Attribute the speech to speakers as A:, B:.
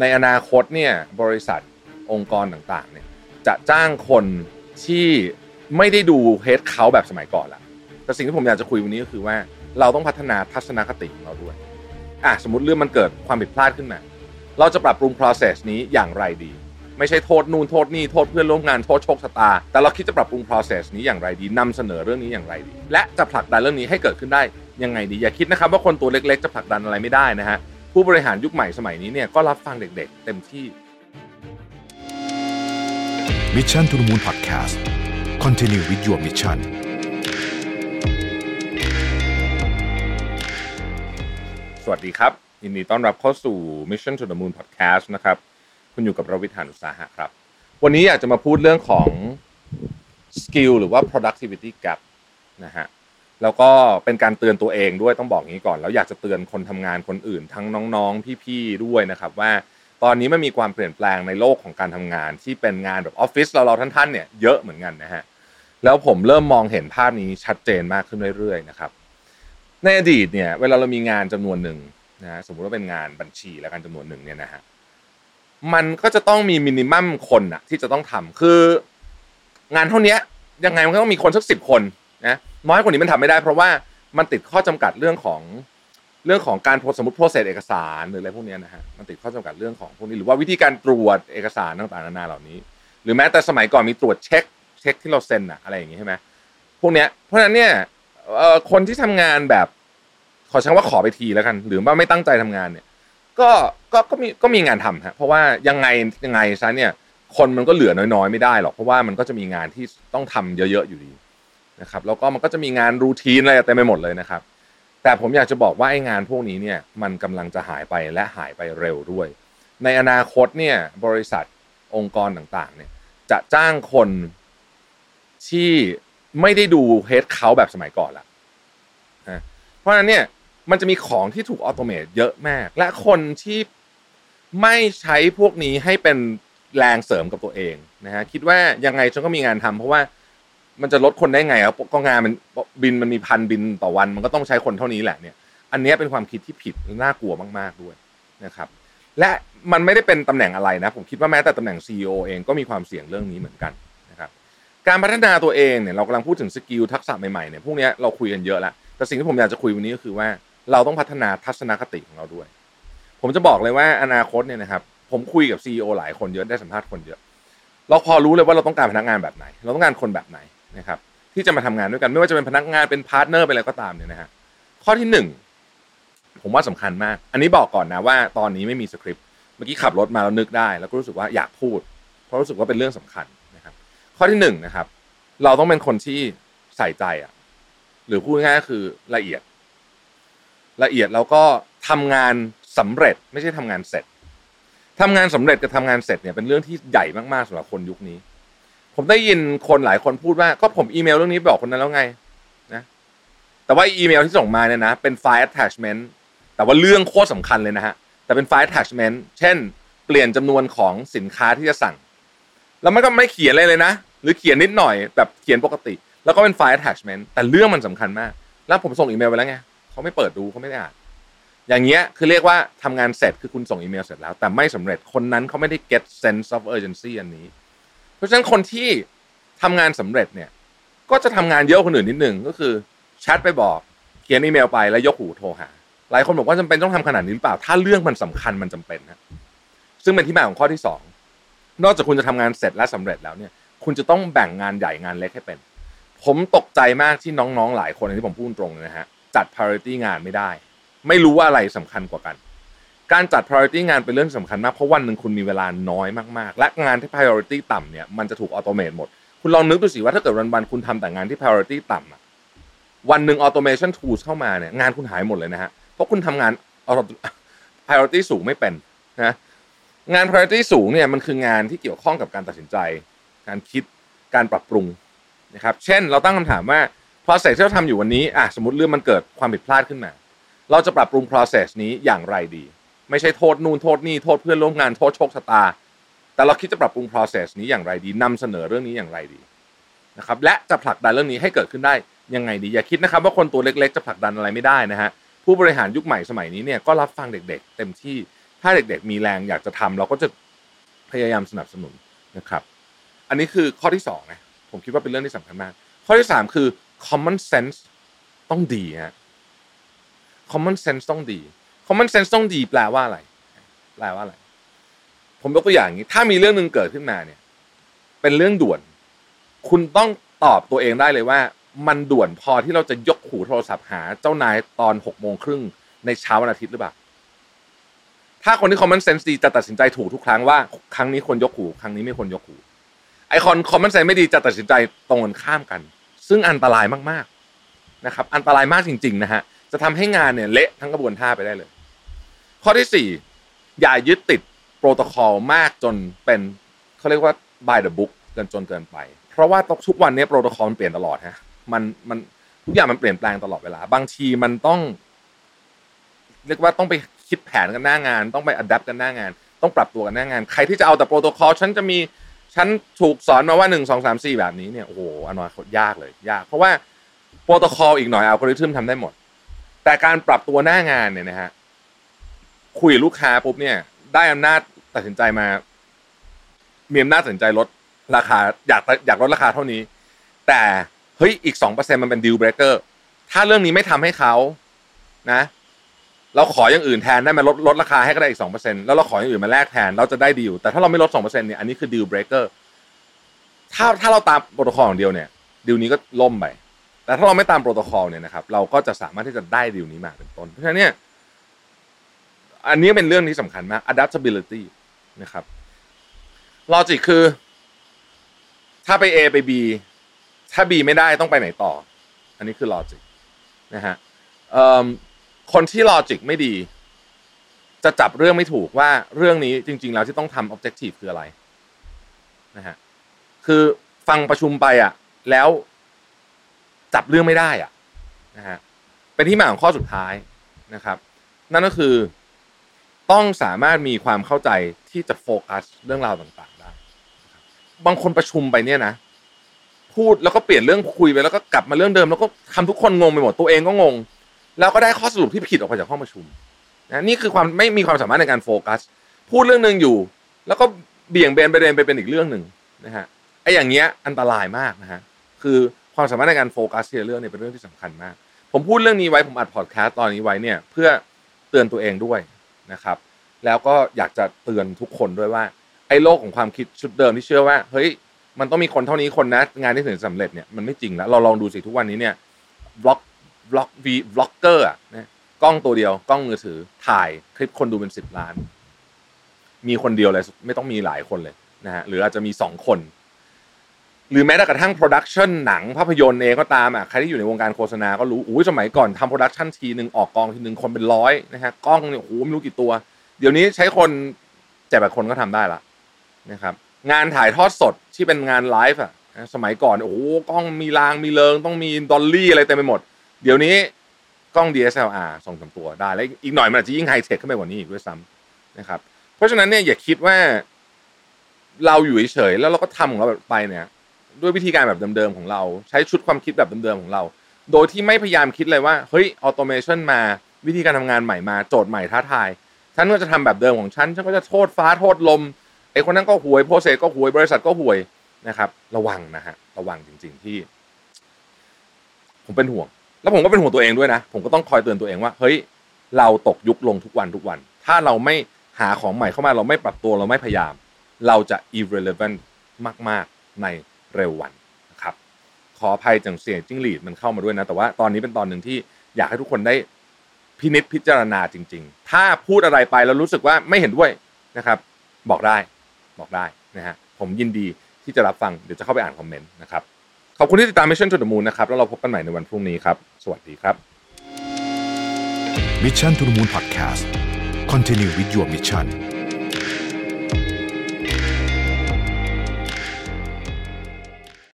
A: ในอนาคตเนี่ยบริษัทองค์กรต่างๆเนี่ยจะจ้างคนที่ไม่ได้ดูเฮดเขาแบบสมัยก่อนละแต่สิ่งที่ผมอยากจะคุยวันนี้ก็คือว่าเราต้องพัฒนาทัศนคติของเราด้วยอะสมมติเรื่องมันเกิดความผิดพลาดขึ้นมา เราจะปรับปรุง process นี้อย่างไรดี ไม่ใช่โทษนู่นโทษนี่โทษเพื่อนร่วมงานโทษโชคชะตา แต่เราคิดจะปรับปรุง process นี้อย่างไรดีนำเสนอเรื่องนี้อย่างไรดี และจะผลักดันเรื่องนี้ให้เกิดขึ้นได้ยังไงดี อย่าคิดนะครับว่าคนตัวเล็กๆ จะผลักดันอะไรไม่ได้นะฮะ ผู้บริหารยุคใหม่สมัยนี้เนี่ยก็รับฟังเด็กๆ เต็มที่
B: Mission to the Moon Podcast Continue with your mission
A: สวัสดีครับยินดีต้อนรับเข้าสู่ Mission to the Moon Podcast นะครับ คุณอยู่กับรวิทยานุสาหะครับ วันนี้อยากจะมาพูดเรื่องของ skill หรือว่า productivity gap นะฮะ แล้วก็เป็นการเตือนตัวเองด้วยต้องบอกงี้ก่อน แล้วอยากจะเตือนคนทำงานคนอื่น ทั้งน้องๆ พี่ๆด้วยนะครับ ว่าตอนนี้มันมีความเปลี่ยนแปลงในโลกของการทำงาน ที่เป็นงานแบบออฟฟิศเราเราท่านๆเนี่ยเยอะเหมือนกันนะฮะแล้วผมเริ่มมองเห็นภาพนี้ชัดเจนมากขึ้นเรื่อยๆนะครับ ในอดีตเนี่ย เวลาเรามีงานจำนวนหนึ่งนะสมมุติว่าเป็นงานบัญชีแล้วกันจำนวนหนึ่งเนี่ยนะฮะมันก็จะต้องมีมินิมัมคนอะที่จะต้องทำคืองานเท่านี้ยังไงมันก็ต้องมีคนสักสิบคน นะน้อยกว่านี้มันทำไม่ได้ เพราะว่ามันติดข้อจำกัดเรื่องของเรื่องของการสมมติ process เอกสารหรืออะไรพวกนี้นะฮะมันติดข้อจำกัดเรื่องของพวกนี้หรือว่าวิธีการตรวจเอกสารต่างๆนานาเหล่านี้ หรือแม้แต่สมัยก่อนมีตรวจเช็คเช็คที่เราเซ็นอะอะไรอย่างงี้ใช่ไหมพวกเนี้ยเพราะฉะนั้นเนี่ยเอ่อคนที่ทำงานแบบขอใช้ว่าขอไปทีแล้วกัน หรือว่าไม่ตั้งใจทำงานเนี่ย ก็ก็ก็มีก็มีงานทำฮะเพราะว่ายังไงยังไงซะเนี่ย คนมันก็เหลือน้อยๆ ไม่ได้หรอกเพราะว่ามันก็จะมีงานที่ต้องทำเยอะๆอยู่ดี นะครับแล้วก็มันก็จะมีงานรูทีนอะไรเต็มไปหมดเลยนะครับ แต่ผมอยากจะบอกว่าไอ้งานพวกนี้เนี่ยมันกำลังจะหายไปและหายไปเร็วด้วย ในอนาคตเนี่ยบริษัทองค์กรต่างๆเนี่ยจะจ้างคนที่ไม่ได้ดูเฮดเขาแบบสมัยก่อนละนะเพราะฉะนั้นเนี่ยมันจะมีของที่ถูก automate เยอะมาก และคนที่ไม่ใช้พวกนี้ให้เป็นแรงเสริมกับตัวเองนะฮะคิดว่ายังไงฉันก็มีงานทำเพราะว่า มันจะลดคนได้ไงครับก็งานมันบิลมันมีพันบิลต่อวัน มันก็ต้องใช้คนเท่านี้แหละเนี่ย อันนี้เป็นความคิดที่ผิดน่ากลัวมากๆด้วยนะครับ และมันไม่ได้เป็นตำแหน่งอะไรนะ ผมคิดว่าแม้แต่ตำแหน่ง CEO เองก็มีความเสี่ยงเรื่องนี้เหมือนกันนะครับ การพัฒนาตัวเองเนี่ยเรากำลังพูดถึง skill ทักษะใหม่ๆเนี่ยพวกนี้เราคุยกันเยอะแล้วแต่สิ่งที่ผมอยากจะคุยวันนี้ก็คือว่าเราต้องพัฒนาทัศนคติของเราด้วย ผมจะบอกเลยว่าอนาคตเนี่ยนะครับผมคุยกับ CEO หลายคนเยอะได้สัมภาษณ์คนเยอะ เราพอรู้เลยว่าเราต้องการพนักงานแบบไหน เราต้องการคนแบบไหน นะครับที่จะมาทำงานด้วยกัน ไม่ว่าจะเป็นพนักงานเป็นพาร์ทเนอร์เป็นอะไรก็ตามเนี่ยนะฮะข้อที่หนึ่งผมว่าสำคัญมาก อันนี้บอกก่อนนะว่าตอนนี้ไม่มีสคริปต์เมื่อกี้ขับรถมาแล้วนึกได้ แล้วก็รู้สึกว่าอยากพูด เพราะรู้สึกว่าเป็นเรื่องสำคัญนะครับ ข้อที่หนึ่งนะครับ เราต้องเป็นคนที่ใส่ใจอะหรือพูดง่ายก็คือละเอียด ละเอียดแล้วก็ทำงานสำเร็จไม่ใช่ทำงานเสร็จทำงานสำเร็จกับทำงานเสร็จเนี่ยเป็นเรื่องที่ใหญ่มากๆสำหรับคนยุคนี้ ผมได้ยินคนหลายคนพูดว่า ก็ผมอีเมลเรื่องนี้บอกคนนั้นแล้วไงนะแต่ว่าอีเมลที่ส่งมาเนี่ยนะ เป็นไฟล์ attachment แต่ว่าเรื่องโคตรสำคัญเลยนะฮะแต่เป็นไฟล์ attachment เช่น เปลี่ยนจำนวนของสินค้าที่จะสั่ง แล้วมันก็ไม่เขียนอะไรเลยนะ หรือเขียนนิดหน่อยแบบเขียนปกติ แล้วก็เป็นไฟล์ attachment แต่เรื่องมันสำคัญมาก แล้วผมส่งอีเมลไปแล้วไงเขาไม่เปิดดูเขาไม่ได้อ่านอย่างเงี้ยคือเรียกว่าทำงานเสร็จคือคุณส่งอีเมลเสร็จแล้ว แต่ไม่สำเร็จคนนั้นเขาไม่ได้ get sense of urgency อันนี้เพ ราะฉะนั้นคนที่ทำงานสำเร็จเนี่ย ก็จะทำงานเยอะคนอื่นนิดนึงก็คือแชทไปบอก เขียนอีเมลไปแล้วยกหูโทรหา หลายคนบอกว่าจำเป็นต้องทำขนาดนี้หรือเปล่า ถ้าเรื่องมันสำคัญมันจำเป็นนะซึ่งเป็นที่มาของข้อที่สองนอกจากคุณจะทำงานเสร็จและสำเร็จแล้วเนี่ย คุณจะต้องแบ่งงานใหญ่งานเล็กให้เป็น ผมตกใจมากที่น้องๆหลายคนที่ผมพูดตรงเลยนะฮะจัด priority งานไม่ได้ ไม่รู้ว่าอะไรสำคัญกว่ากัน การจัด priority งานเป็นเรื่องสำคัญมากเพราะวันหนึ่งคุณมีเวลาน้อยมากๆ และงานที่ priority ต่ำเนี่ยมันจะถูก automate หมด คุณลองนึกดูสิว่าถ้าเกิดวันๆคุณทำแต่งานที่ priority ต่ำอะวันหนึ่ง automation tools เข้ามาเนี่ยงานคุณหายหมดเลยนะฮะเพราะคุณทำงาน auto- priority สูงไม่เป็นนะงาน priority สูงเนี่ยมันคืองานที่เกี่ยวข้องกับการตัดสินใจ การคิดการปรับปรุงนะครับเช่น เราตั้งคำถามว่า process ที่เราทำอยู่วันนี้อะสมมติเรื่องมันเกิดความผิดพลาดขึ้นมา เราจะปรับปรุง process นี้อย่างไรดี ไม่ใช่โทษนู่นโทษนี่โทษเพื่อนร่วมงานโทษโชคชะตา แต่เราคิดจะปรับปรุง process นี้อย่างไรดีนำเสนอเรื่องนี้อย่างไรดีนะครับและจะผลักดันเรื่องนี้ให้เกิดขึ้นได้ยังไงดีอย่าคิดนะครับว่าคนตัวเล็กๆ จะผลักดันอะไรไม่ได้นะฮะผู้บริหารยุคใหม่สมัยนี้เนี่ยก็รับฟังเด็ก ๆ เต็มที่ถ้าเด็ก ๆ มีแรงอยากจะทำเราก็จะพยายามสนับสนุนนะครับ อันนี้คือข้อที่สองนะผมคิดว่าเป็นเรื่องที่สำคัญมาก ข้อที่สามคือ common sense ต้องดีฮะ common sense ต้องดี common sense ต้องดีแปลว่าอะไร แปลว่าอะไร ผมยกตัวอย่างนี้ ถ้ามีเรื่องหนึ่งเกิดขึ้นมาเนี่ย เป็นเรื่องด่วน คุณต้องตอบตัวเองได้เลยว่า มันด่วนพอที่เราจะยกหูโทรศัพท์หา เจ้านายตอนหกโมงครึ่งในเช้าวันอาทิตย์หรือเปล่า ถ้าคนที่ common sense ดีจะตัดสินใจถูกทุกครั้งว่า ครั้งนี้ควรยกหู ครั้งนี้ไม่ควรยกหู ไอคอน common sense ไม่ดีจะตัดสินใจตรงกันข้ามกัน ซึ่งอันตรายมากๆนะครับ อันตรายมากจริง ๆ นะฮะ จะทำให้งานเนี่ยเละทั้งกระบวนท่าไปได้เลย ข้อที่สี่อย่ายึดติดโปรโตคอลมากจนเป็นเขาเรียกว่า by the book เกินจนเกินไป เพราะว่าทุกวันนี้โปรโตคอลมันเปลี่ยนตลอดฮะมันมันทุกอย่างมันเปลี่ยนแปลงตลอดเวลา บางทีมันต้อง เรียกว่าต้องไปคิดแผนกันหน้างาน ต้องไป adapt กันหน้างาน ต้องปรับตัวกันหน้างาน ใครที่จะเอาแต่โปรโตคอลฉันจะมีฉันถูกสอนมาว่าหนึ่งสองสามสี่แบบนี้เนี่ยโอ้โหอนาคตยากเลย ยาก เพราะว่าโปรโตคอลอีกหน่อยอัลกอริทึมทำได้หมด แต่การปรับตัวหน้างานเนี่ยนะฮะคุยลูกค้าปุ๊บเนี่ย ได้อำนาจตัดสินใจมามีอำนาจตัดสินใจลดราคา อยากอยากลดราคาเท่านี้ แต่เฮ้ยอีกสองเปอร์เซ็นมันเป็น deal breaker ถ้าเรื่องนี้ไม่ทำให้เขานะ เราขออย่างอื่นแทนได้ไหมลดลดราคาให้ก็ได้อีกสองเปอร์เซ็นแล้วเราขออย่างอื่นมาแลกแทน เราจะได้ดีลแต่ถ้าเราไม่ลดสองเปอร์เซ็นเนี่ยอันนี้คือ deal breaker ถ้าถ้าเราตามโปรโตคอลอย่างเดียวเนี่ยดีลนี้ก็ล่มไป แต่ถ้าเราไม่ตามโปรโตคอลเนี่ยนะครับเราก็จะสามารถที่จะได้ดีลนี้มาเป็นต้น เพราะฉะนั้นเนี่ยอันนี้เป็นเรื่องที่สำคัญมาก adaptability นะครับ logic คือ ถ้าไป A ไป B ถ้า B ไม่ได้ต้องไปไหนต่อ อันนี้คือ logic นะฮะคนที่ logic ไม่ดี จะจับเรื่องไม่ถูกว่าเรื่องนี้จริง ๆ แล้วที่ต้องทำ objective คืออะไรนะฮะคือฟังประชุมไปอะแล้ว จับเรื่องไม่ได้อะนะฮะเป็นที่มาของข้อสุดท้ายนะครับ นั่นก็คือ ต้องสามารถมีความเข้าใจที่จะโฟกัสเรื่องราวต่างๆได้บางคนประชุมไปเนี่ยนะพูดแล้วก็เปลี่ยนเรื่องคุยไปแล้วก็กลับมาเรื่องเดิม แล้วก็ทำทุกคนงงไปหมดตัวเองก็งง แล้วก็ได้ข้อสรุปที่ผิดออกไปจากห้องประชุมนะนี่คือความไม่มีความสามารถในการโฟกัส พูดเรื่องหนึ่งอยู่ แล้วก็เบี่ยงเบนไปเดนไปเป็นอีกเรื่องหนึ่งนะฮะไอ้อย่างเงี้ยอันตรายมากนะฮะคือ ความสามารถในการโฟกัสทีละเรื่องเนี่ยเป็นเรื่องที่สำคัญมาก ผมพูดเรื่องนี้ไว้ผมอัดพอดแคสต์ตอนนี้ไว้เนี่ยเพื่อเตือนตัวเองด้วยนะครับ แล้วก็อยากจะเตือนทุกคนด้วยว่าไอ้โลกของความคิดชุดเดิมที่เชื่อว่าเฮ้ยมันต้องมีคนเท่านี้คนนะงานที่ถึงสำเร็จเนี่ยมันไม่จริงแล้วเราลองดูสิทุกวันนี้เนี่ยบล็อกบล็อกวีบล็อกเกอร์อะนะกล้องตัวเดียวกล้องมือถือถ่ายคลิปคนดูเป็นสิบล้าน มีคนเดียวเลยไม่ต้องมีหลายคนเลยนะฮะหรืออาจจะมีสองคน หรือแม้แต่กระทั่ง production หนังภาพยนตร์เองก็ตามอะใครที่อยู่ในวงการโฆษณาก็รู้อุ้ยสมัยก่อนทำ production ทีหนึ่งออกกองทีหนึ่งคนเป็นร้อยนะฮะกล้องเนี่ยโอ้โหไม่รู้กี่ตัว เดี๋ยวนี้ใช้คนเจ็ดแปดคนก็ทำได้ละนะครับงานถ่ายทอดสดที่เป็นงานไลฟ์อะสมัยก่อนโอ้โหกล้องมีรางมีเริงต้องมี dolly อะไรเต็มไปหมด เดี๋ยวนี้กล้อง DSLR สองสามตัวได้แล้วอีกหน่อยมันอาจจะยิ่งไฮเทคขึ้นไปกว่านี้อีกด้วยซ้ำนะครับ เพราะฉะนั้นเนี่ยอย่าคิดว่า เราอยู่เฉยๆแล้วเราก็ทำของเราแบบไปเนี่ย ด้วยวิธีการแบบเดิมๆของเรา ใช้ชุดความคิดแบบเดิมๆของเรา โดยที่ไม่พยายามคิดเลยว่าเฮ้ย automation มาวิธีการทำงานใหม่มาโจทย์ใหม่ท้าทายฉันก็จะทำแบบเดิมของฉันฉันก็จะโทษฟ้าโทษลมไอ้คนนั้นก็ห่วย process ก็ห่วยบริษัทก็ห่วยนะครับ ระวังนะฮะระวังจริง ๆที่ ผมเป็นห่วง แล้วผมก็เป็นห่วงตัวเองด้วยนะ ผมก็ต้องคอยเตือนตัวเองว่า เฮ้ย เราตกยุคลงทุกวันทุกวัน ถ้าเราไม่หาของใหม่เข้ามา เราไม่ปรับตัวเราไม่พยายาม เราจะ irrelevant มาก ๆ ใน เร็ววันนะครับขออภัยจังเสียงจิ้งหรีดมันเข้ามาด้วยนะแต่ว่าตอนนี้เป็นตอนหนึ่งที่อยากให้ทุกคนได้พินิจพิจารณาจริง ๆ ถ้าพูดอะไรไปแล้วรู้สึกว่าไม่เห็นด้วยนะครับ บอกได้บอกได้นะฮะผมยินดีที่จะรับฟังเดี๋ยวจะเข้าไปอ่านคอมเมนต์นะครับขอบคุณที่ติดตาม Mission to the Moon นะครับแล้วเราพบกันใหม่ในวันพรุ่งนี้ครับ สวัสดีครับ
B: Mission to the Moon Podcast Continue with your mission